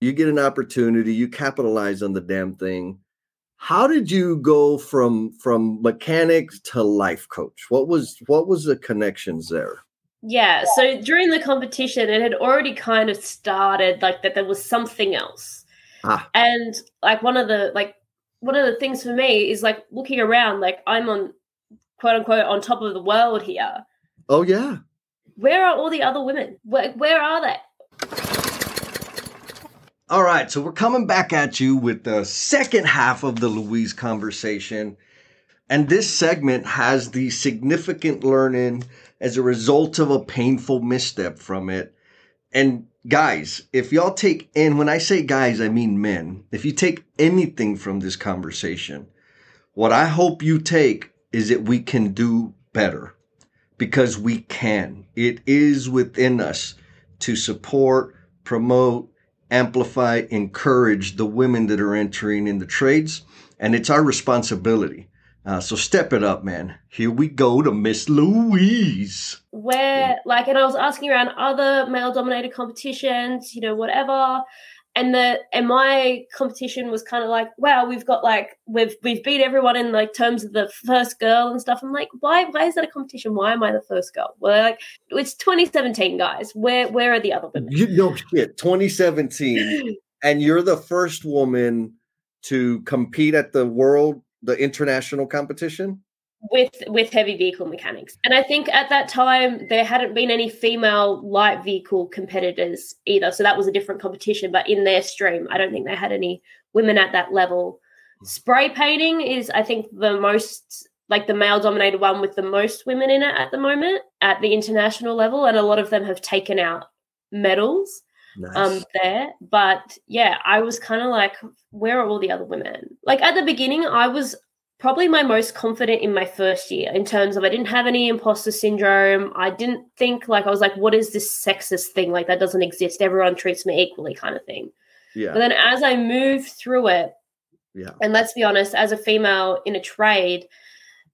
you get an opportunity, you capitalize on the damn thing. How did you go from from mechanics to life coach? What was what was the connections there? Yeah, so during the competition, it had already kind of started like that there was something else. Ah. And like one of the like one of the things for me is like looking around, like I'm on quote unquote on top of the world here. Oh yeah. Where are all the other women? Where where are they? All right, so we're coming back at you with the second half of the Louise conversation. And this segment has the significant learning as a result of a painful misstep from it. And guys, if y'all take, and when I say guys, I mean men, if you take anything from this conversation, what I hope you take is that we can do better because we can. It is within us to support, promote, amplify, encourage the women that are entering in the trades. And it's our responsibility. Uh, so step it up, man. Here we go to Miss Louise. Where, like, and I was asking around other male dominated competitions, you know, whatever and the and my competition was kind of like wow we've got like we've we've beat everyone in like terms of the first girl and stuff. I'm like why why is that a competition? Why am i the first girl? Well like it's 2017 guys. Where where are the other women? You know shit 2017 and you're the first woman to compete at the world the international competition with with heavy vehicle mechanics. And i think at that time there hadn't been any female light vehicle competitors either. So that was a different competition but in their stream i don't think they had any women at that level. Spray painting is i think the most like the male dominated one with the most women in it at the moment at the international level. And a lot of them have taken out medals um, nice. um there. But yeah i was kind of like where are all the other women? Like at the beginning i was probably my most confident in my first year in terms of I didn't have any imposter syndrome. I didn't think like I was like, what is this sexist thing? Like that doesn't exist. Everyone treats me equally, kind of thing. Yeah. But then as I moved through it, yeah. And let's be honest, as a female in a trade,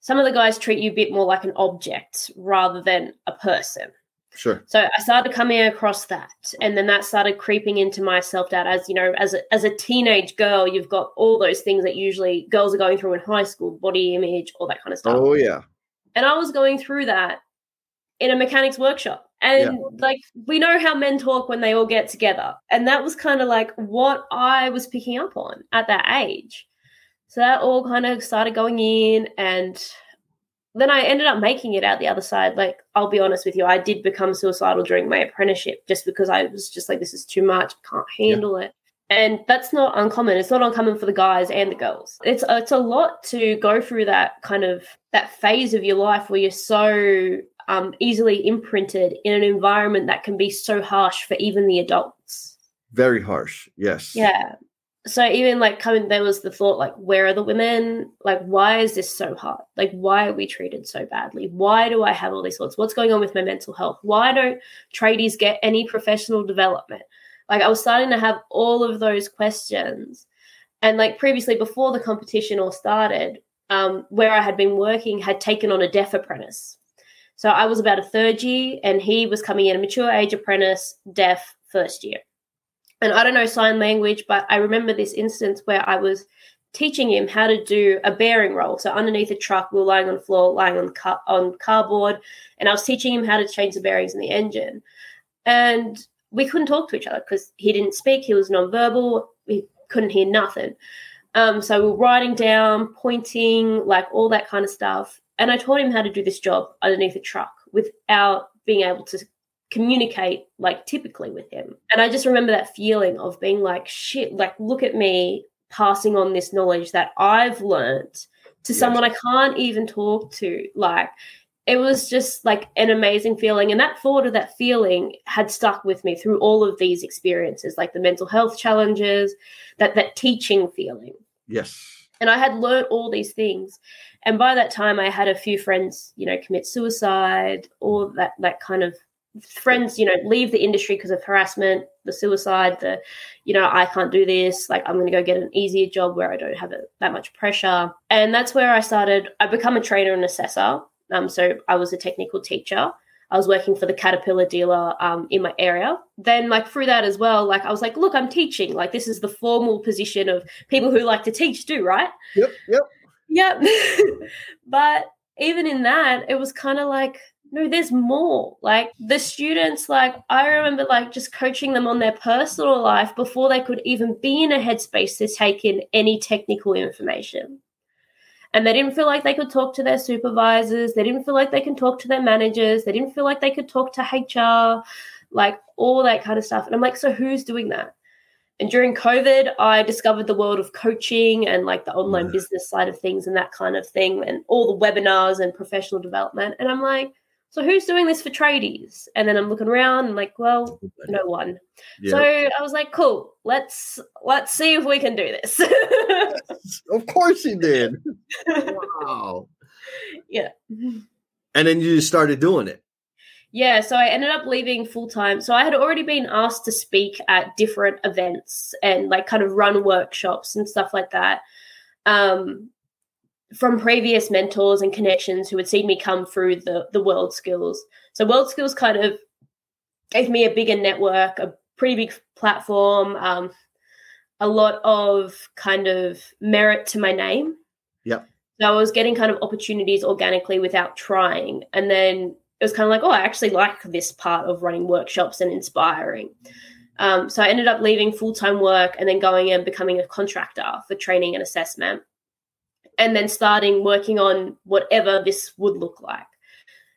some of the guys treat you a bit more like an object rather than a person. Sure. So I started coming across that, and then that started creeping into my self doubt. As you know, as a, as a teenage girl, you've got all those things that usually girls are going through in high school, body image, all that kind of stuff. Oh yeah. And I was going through that in a mechanics workshop, and yeah. like we know how men talk when they all get together, and that was kind of like what I was picking up on at that age. So that all kind of started going in, and then I ended up making it out the other side. Like, I'll be honest with you, I did become suicidal during my apprenticeship just because I was just like, this is too much, can't handle yeah. it. And that's not uncommon. It's not uncommon for the guys and the girls. It's it's a lot to go through that kind of that phase of your life where you're so um, easily imprinted in an environment that can be so harsh for even the adults. Very harsh, yes. Yeah so even like coming there was the thought like where are the women? Like why is this so hard? Like why are we treated so badly? Why do i have all these thoughts? What's going on with my mental health? Why don't tradies get any professional development? Like i was starting to have all of those questions. And like previously before the competition all started um, where i had been working had taken on a deaf apprentice. So i was about a third year and he was coming in a mature age apprentice deaf first year and I don't know sign language, but I remember this instance where I was teaching him how to do a bearing roll. So underneath a truck, we were lying on the floor, lying on car- on cardboard, and I was teaching him how to change the bearings in the engine. And we couldn't talk to each other because he didn't speak. He was nonverbal. We couldn't hear nothing. Um, so we were writing down, pointing, like all that kind of stuff. And I taught him how to do this job underneath a truck without being able to communicate like typically with him. And I just remember that feeling of being like, shit, like, look at me passing on this knowledge that I've learned to yes. someone I can't even talk to. Like, it was just like an amazing feeling. And that thought of that feeling had stuck with me through all of these experiences, like the mental health challenges, that that teaching feeling. Yes. And I had learned all these things. And by that time I had a few friends, you know, commit suicide, all that that kind of friends you know leave the industry because of harassment the suicide the you know i can't do this like i'm going to go get an easier job where i don't have that much pressure and that's where i started i become a trainer and assessor um, so i was a technical teacher I was working for the Caterpillar dealer um, in my area. Then, like through that as well, like I was like, look, I'm teaching. Like this is the formal position of people who like to teach do, right? Yep, yep, yep. but even in that, it was kind of like, no, there's more. Like the students, like I remember, like just coaching them on their personal life before they could even be in a headspace to take in any technical information. And they didn't feel like they could talk to their supervisors. They didn't feel like they can talk to their managers. They didn't feel like they could talk to hr like all that kind of stuff. And i'm like so who's doing that? And during covid i discovered the world of coaching and like the online business side of things and that kind of thing and all the webinars and professional development. And i'm like so who's doing this for tradies? And then I'm looking around and like, well, no one. Yep. So I was like, cool, let's let's see if we can do this. of course you did. wow. Yeah. And then you just started doing it. Yeah, so I ended up leaving full time. So I had already been asked to speak at different events and like kind of run workshops and stuff like that. Um, from previous mentors and connections who had seen me come through the the WorldSkills. So WorldSkills kind of gave me a bigger network, a pretty big platform, um, a lot of kind of merit to my name. Yeah. So I was getting kind of opportunities organically without trying. And then it was kind of like, oh, I actually like this part of running workshops and inspiring. Um, so I ended up leaving full time work and then going and becoming a contractor for training and assessment and then starting working on whatever this would look like.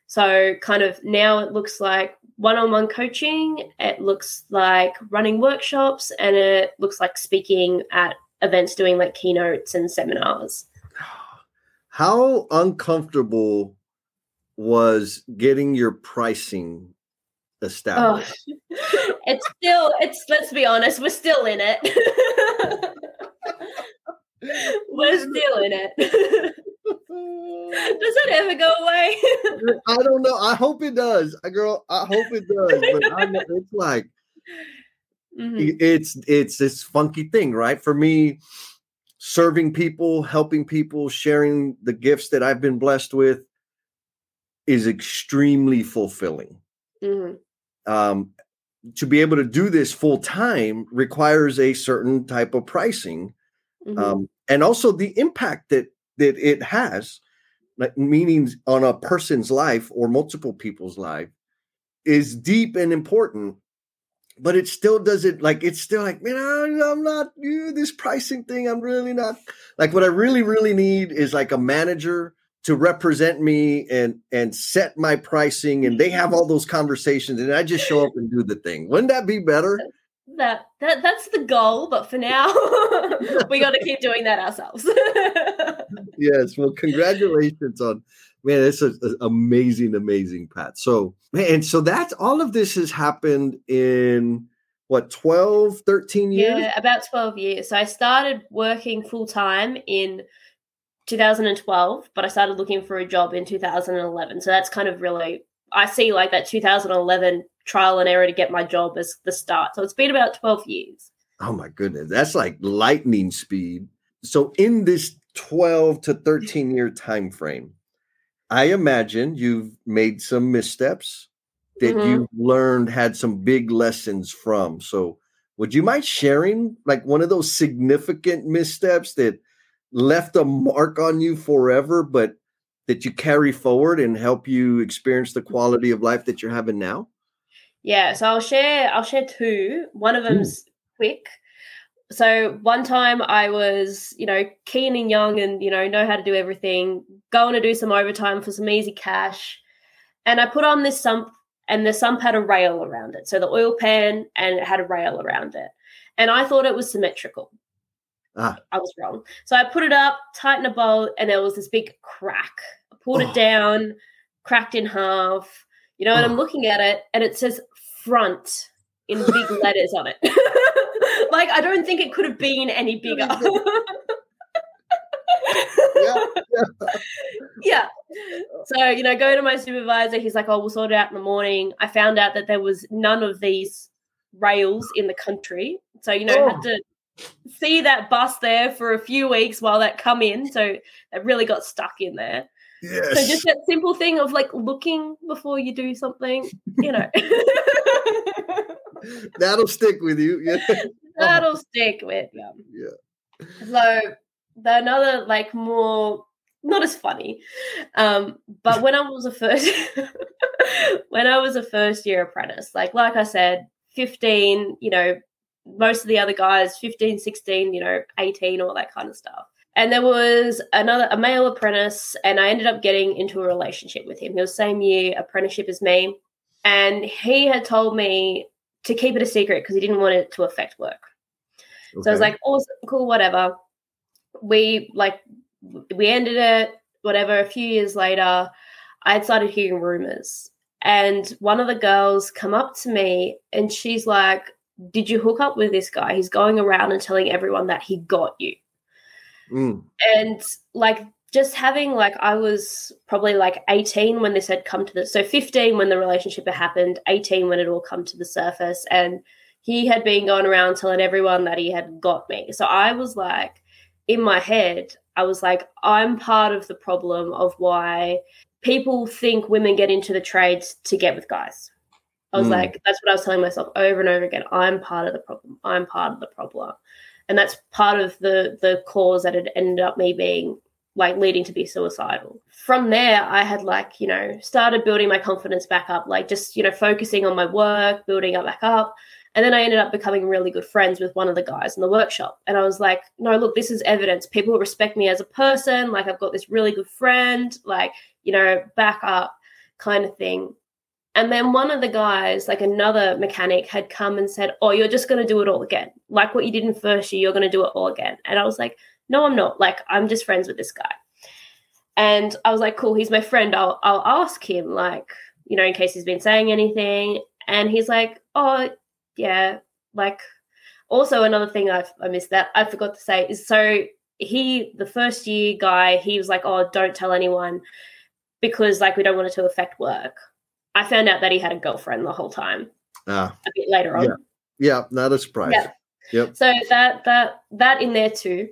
So, kind of now it looks like one on one coaching, it looks like running workshops, and it looks like speaking at events, doing like keynotes and seminars. How uncomfortable was getting your pricing established? Oh, it's still, it's, let's be honest, we're still in it. We're still in it. does that ever go away? I don't know. I hope it does. I girl, I hope it does. But I know it's like mm-hmm. it's it's this funky thing, right? For me, serving people, helping people, sharing the gifts that I've been blessed with is extremely fulfilling. Mm-hmm. Um, to be able to do this full time requires a certain type of pricing mm-hmm. um, and also the impact that that it has, like meaning on a person's life or multiple people's life, is deep and important. But it still doesn't like it's still like man, I'm not you this pricing thing. I'm really not like what I really really need is like a manager to represent me and and set my pricing and they have all those conversations and I just show up and do the thing. Wouldn't that be better? That that that's the goal but for now we got to keep doing that ourselves. Yes well congratulations on man it's an amazing amazing pat so man so that's all of this has happened in what 12 13 years? Yeah about 12 years. So i started working full-time in 2012 but i started looking for a job in 2011 so that's kind of really i see like that 2011 trial and error to get my job as the start. So it's been about 12 years. Oh my goodness. That's like lightning speed. So in this 12 to 13 year time frame, I imagine you've made some missteps that mm-hmm. you learned had some big lessons from. So would you mind sharing like one of those significant missteps that left a mark on you forever, but that you carry forward and help you experience the quality of life that you're having now? Yeah, so I'll share I'll share two. One of them's Ooh. quick. So one time I was, you know, keen and young and, you know, know how to do everything, going to do some overtime for some easy cash. And I put on this sump and the sump had a rail around it. So the oil pan and it had a rail around it. And I thought it was symmetrical. Ah. I was wrong. So I put it up, tightened a bolt, and there was this big crack. I pulled oh. it down, cracked in half. You know, and oh. I'm looking at it and it says front in big letters on it. like I don't think it could have been any bigger. yeah, yeah. So, you know, go to my supervisor. He's like, oh, we'll sort it out in the morning. I found out that there was none of these rails in the country. So, you know, oh. had to see that bus there for a few weeks while that come in. So it really got stuck in there. Yes. So just that simple thing of like looking before you do something, you know. That'll stick with you. Yeah. That'll stick with you. Yeah. So the another like more not as funny. Um, but when I was a first when I was a first year apprentice, like like I said, 15, you know, most of the other guys 15, 16, you know, 18, all that kind of stuff. And there was another a male apprentice, and I ended up getting into a relationship with him. He was same year apprenticeship as me. And he had told me to keep it a secret because he didn't want it to affect work. Okay. So I was like, awesome, cool, whatever. We like we ended it, whatever. A few years later, I had started hearing rumors. And one of the girls come up to me and she's like, Did you hook up with this guy? He's going around and telling everyone that he got you. Mm. And like just having like I was probably like 18 when this had come to the so 15 when the relationship had happened, 18 when it all come to the surface. And he had been going around telling everyone that he had got me. So I was like, in my head, I was like, I'm part of the problem of why people think women get into the trades to get with guys. I was mm. like, that's what I was telling myself over and over again. I'm part of the problem. I'm part of the problem. And that's part of the the cause that had ended up me being like leading to be suicidal. From there i had like you know started building my confidence back up like just you know focusing on my work building up back up. And then i ended up becoming really good friends with one of the guys in the workshop. And i was like no look this is evidence. People respect me as a person. Like i've got this really good friend like you know back up kind of thing and then one of the guys, like another mechanic, had come and said, Oh, you're just going to do it all again. Like what you did in first year, you're going to do it all again. And I was like, No, I'm not. Like, I'm just friends with this guy. And I was like, Cool, he's my friend. I'll, I'll ask him, like, you know, in case he's been saying anything. And he's like, Oh, yeah. Like, also, another thing I've, I missed that I forgot to say is so he, the first year guy, he was like, Oh, don't tell anyone because, like, we don't want it to affect work I found out that he had a girlfriend the whole time. Ah, a bit later on. Yeah, yeah not a surprise. Yeah. Yep. So that that that in there too.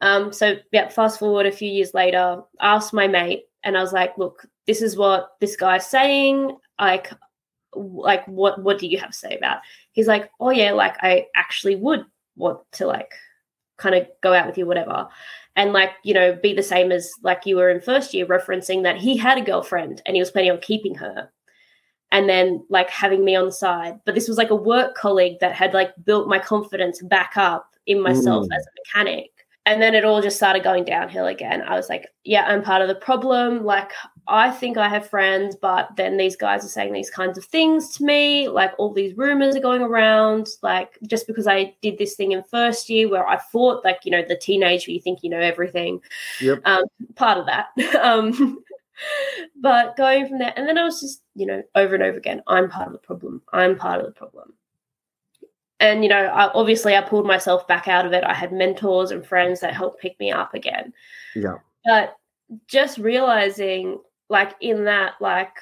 Um, so yeah, fast forward a few years later, asked my mate, and I was like, "Look, this is what this guy's saying. Like, like what what do you have to say about?" He's like, "Oh yeah, like I actually would want to like kind of go out with you, whatever." And like you know, be the same as like you were in first year, referencing that he had a girlfriend and he was planning on keeping her and then like having me on the side. But this was like a work colleague that had like built my confidence back up in myself mm. as a mechanic. And then it all just started going downhill again. I was like, yeah, I'm part of the problem. Like, I think I have friends, but then these guys are saying these kinds of things to me. Like, all these rumors are going around. Like, just because I did this thing in first year where I thought, like, you know, the teenage where you think you know everything. Yep. Um, part of that. um, but going from there, and then I was just, you know, over and over again, I'm part of the problem. I'm part of the problem. And, you know, I, obviously I pulled myself back out of it. I had mentors and friends that helped pick me up again. Yeah. But just realizing, like, in that, like,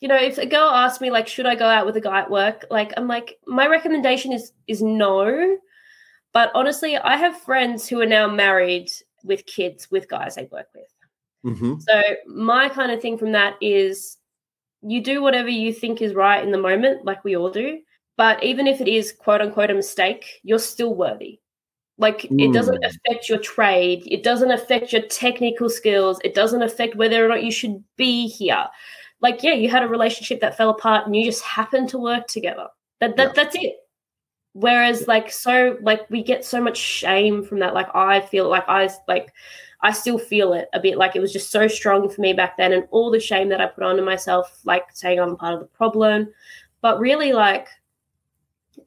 you know, if a girl asks me, like, should I go out with a guy at work? Like, I'm like, my recommendation is is no. But honestly, I have friends who are now married with kids with guys they work with. Mm-hmm. So my kind of thing from that is you do whatever you think is right in the moment, like we all do. But even if it is quote unquote a mistake, you're still worthy. Like mm. it doesn't mm. affect your trade, it doesn't affect your technical skills, it doesn't affect whether or not you should be here. Like, yeah, you had a relationship that fell apart and you just happened to work together. That, that yeah. that's it. Whereas, like, so like we get so much shame from that. Like, I feel like I like I still feel it a bit like it was just so strong for me back then, and all the shame that I put onto myself, like saying I'm part of the problem. But really, like,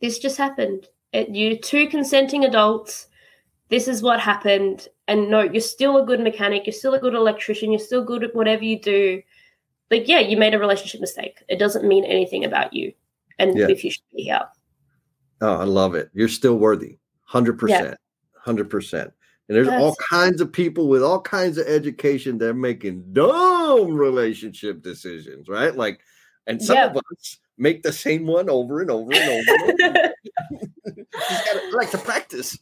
this just happened. It, you two consenting adults. This is what happened. And no, you're still a good mechanic. You're still a good electrician. You're still good at whatever you do. Like, yeah, you made a relationship mistake. It doesn't mean anything about you and yeah. if you should be here. Oh, I love it. You're still worthy. 100%. Yeah. 100%. And there's That's... all kinds of people with all kinds of education that are making dumb relationship decisions, right? Like, and some of us make the same one over and over and over. And over. gotta, like to practice.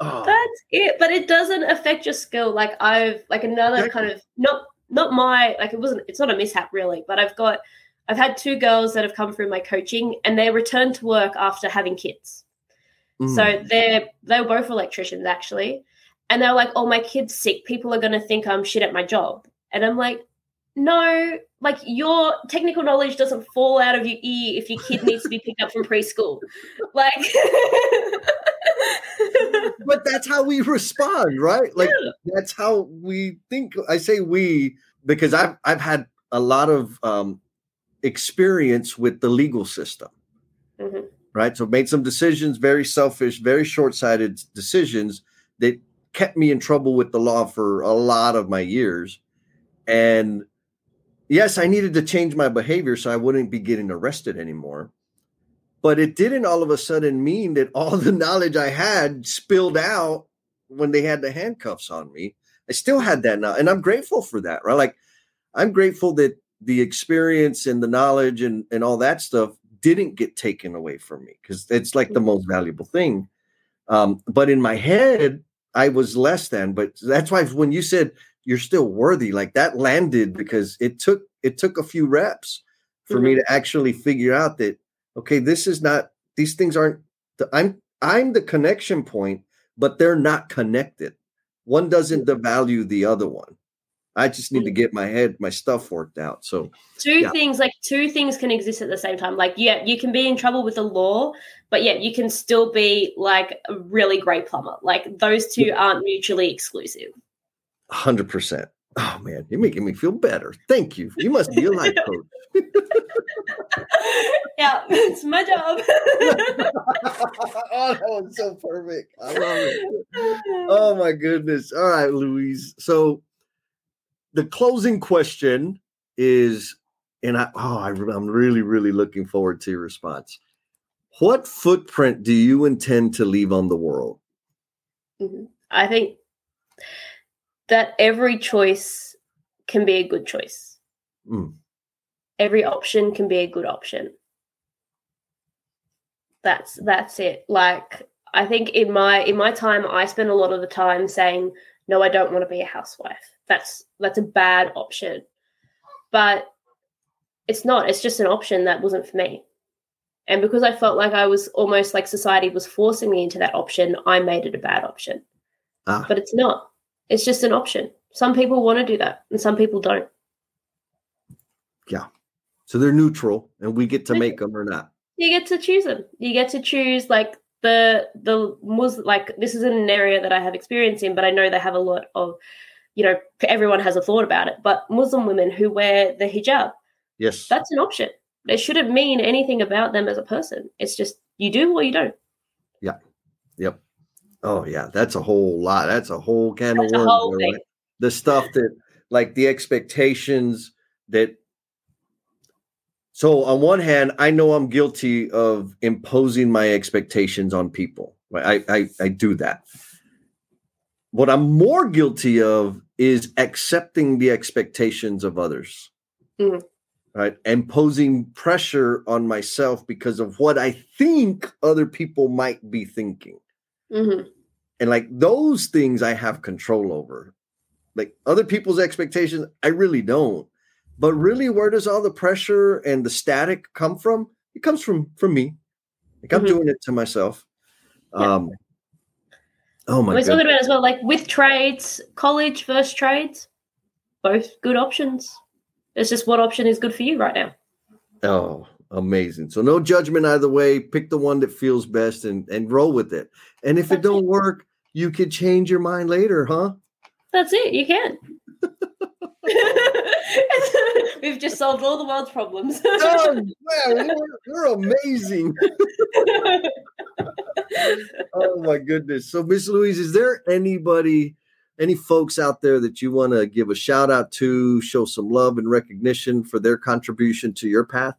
Oh. That's it, but it doesn't affect your skill. Like I've like another kind of not not my like it wasn't it's not a mishap really, but I've got I've had two girls that have come through my coaching and they returned to work after having kids. Mm. So they're they were both electricians actually. And they're like, oh, my kid's sick. People are going to think I'm shit at my job. And I'm like, no, like your technical knowledge doesn't fall out of your ear if your kid needs to be picked up from preschool. Like, but that's how we respond, right? Like, yeah. that's how we think. I say we because I've I've had a lot of um, experience with the legal system. Mm-hmm. Right. So made some decisions, very selfish, very short sighted decisions that kept me in trouble with the law for a lot of my years. And yes, I needed to change my behavior so I wouldn't be getting arrested anymore. But it didn't all of a sudden mean that all the knowledge I had spilled out when they had the handcuffs on me. I still had that now. And I'm grateful for that, right? Like, I'm grateful that the experience and the knowledge and, and all that stuff didn't get taken away from me because it's like the mm-hmm. most valuable thing. Um, but in my head, I was less than. But that's why when you said you're still worthy, like that landed because it took it took a few reps for mm-hmm. me to actually figure out that okay, this is not these things aren't. The, I'm I'm the connection point, but they're not connected. One doesn't devalue the other one. I just need to get my head, my stuff worked out. So two yeah. things, like two things can exist at the same time. Like, yeah, you can be in trouble with the law, but yeah, you can still be like a really great plumber. Like those two aren't mutually exclusive. Hundred percent. Oh man, you're making me feel better. Thank you. You must be a life coach. yeah, it's my job. oh, that was so perfect. I love it. Oh my goodness. All right, Louise. So the closing question is, and I, oh, I, I'm really, really looking forward to your response. What footprint do you intend to leave on the world? Mm-hmm. I think that every choice can be a good choice. Mm. Every option can be a good option. That's that's it. Like I think in my in my time I spend a lot of the time saying no I don't want to be a housewife that's that's a bad option. But it's not. It's just an option that wasn't for me. And because I felt like I was almost like society was forcing me into that option, I made it a bad option. Ah. But it's not. It's just an option. Some people want to do that and some people don't. Yeah. So they're neutral and we get to make them or not. You get to choose them. You get to choose like the the Muslim like this is an area that I have experience in, but I know they have a lot of you know, everyone has a thought about it, but Muslim women who wear the hijab, yes, that's an option. It shouldn't mean anything about them as a person. It's just you do or you don't. Yeah. Yep. Oh yeah, that's a whole lot. That's a whole can that's of worms. Right? The stuff that, like, the expectations that. So on one hand, I know I'm guilty of imposing my expectations on people. I I, I do that. What I'm more guilty of is accepting the expectations of others. Mm-hmm. Right. Imposing pressure on myself because of what I think other people might be thinking. Mm-hmm. And like those things I have control over. Like other people's expectations, I really don't. But really, where does all the pressure and the static come from? It comes from from me. Like I'm mm-hmm. doing it to myself. Yeah. Um, Oh my! God. We're talking about as well, like with trades, college versus trades, both good options. It's just what option is good for you right now. Oh, amazing! So no judgment either way. Pick the one that feels best and and roll with it. And if That's it don't it. work, you could change your mind later, huh? That's it. You can. We've just solved all the world's problems. oh, man, you're, you're amazing. oh my goodness. So, Miss Louise, is there anybody, any folks out there that you want to give a shout out to, show some love and recognition for their contribution to your path?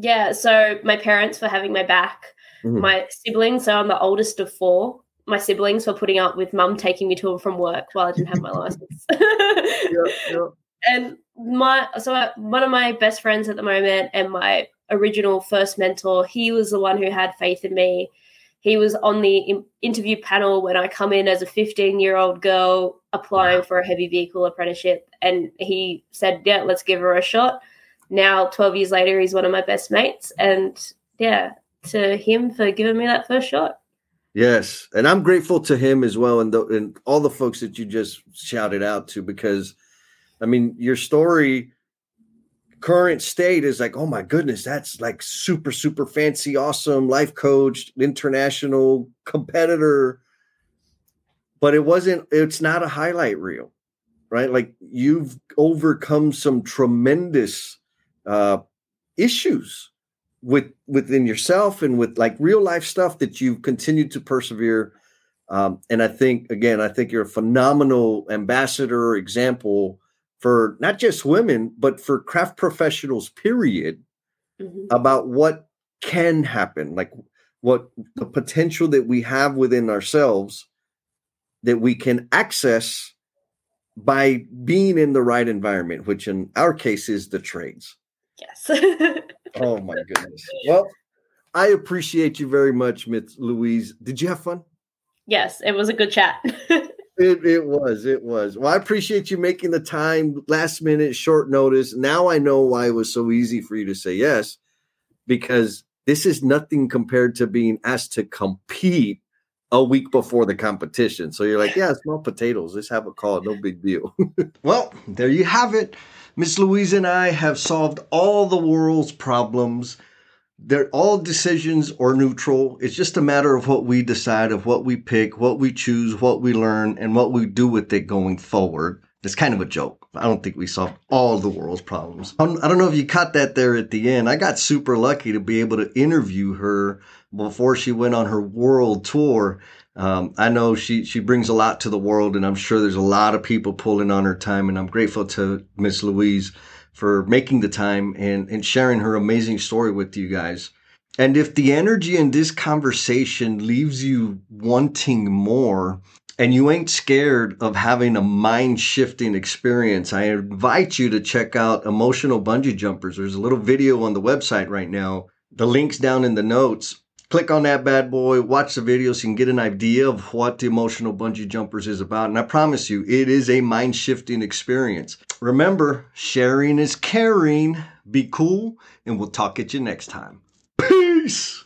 Yeah. So, my parents for having my back, mm-hmm. my siblings. So, I'm the oldest of four my siblings for putting up with mum taking me to and from work while I didn't have my license. yep, yep. And my so one of my best friends at the moment and my original first mentor, he was the one who had faith in me. he was on the interview panel when I come in as a 15 year old girl applying for a heavy vehicle apprenticeship. And he said, Yeah, let's give her a shot. Now, 12 years later, he's one of my best mates. And yeah, to him for giving me that first shot. Yes, and I'm grateful to him as well, and the, and all the folks that you just shouted out to because, I mean, your story, current state is like, oh my goodness, that's like super super fancy, awesome, life coach, international competitor, but it wasn't. It's not a highlight reel, right? Like you've overcome some tremendous uh, issues with within yourself and with like real life stuff that you've continued to persevere. Um, and I think again, I think you're a phenomenal ambassador example for not just women, but for craft professionals, period, mm-hmm. about what can happen, like what the potential that we have within ourselves that we can access by being in the right environment, which in our case is the trades. Yes. oh my goodness. Well, I appreciate you very much, Miss Louise. Did you have fun? Yes, it was a good chat. it, it was. It was. Well, I appreciate you making the time last minute, short notice. Now I know why it was so easy for you to say yes, because this is nothing compared to being asked to compete a week before the competition. So you're like, yeah, small potatoes. Let's have a call. No big deal. well, there you have it. Miss Louise and I have solved all the world's problems. They're all decisions or neutral. It's just a matter of what we decide, of what we pick, what we choose, what we learn, and what we do with it going forward. It's kind of a joke. I don't think we solved all the world's problems. I don't know if you caught that there at the end. I got super lucky to be able to interview her before she went on her world tour. Um, I know she she brings a lot to the world, and I'm sure there's a lot of people pulling on her time. And I'm grateful to Miss Louise for making the time and and sharing her amazing story with you guys. And if the energy in this conversation leaves you wanting more, and you ain't scared of having a mind shifting experience, I invite you to check out Emotional Bungee Jumpers. There's a little video on the website right now. The link's down in the notes click on that bad boy, watch the video so you can get an idea of what the emotional bungee jumpers is about. And I promise you, it is a mind shifting experience. Remember, sharing is caring. Be cool, and we'll talk at you next time. Peace.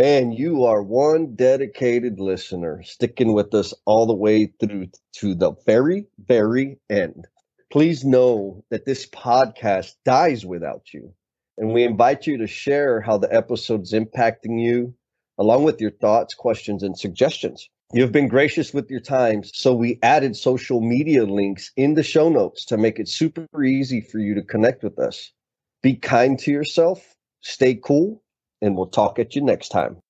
Man, you are one dedicated listener, sticking with us all the way through to the very, very end. Please know that this podcast dies without you. And we invite you to share how the episode's impacting you, along with your thoughts, questions, and suggestions. You've been gracious with your time, so we added social media links in the show notes to make it super easy for you to connect with us. Be kind to yourself, stay cool, and we'll talk at you next time.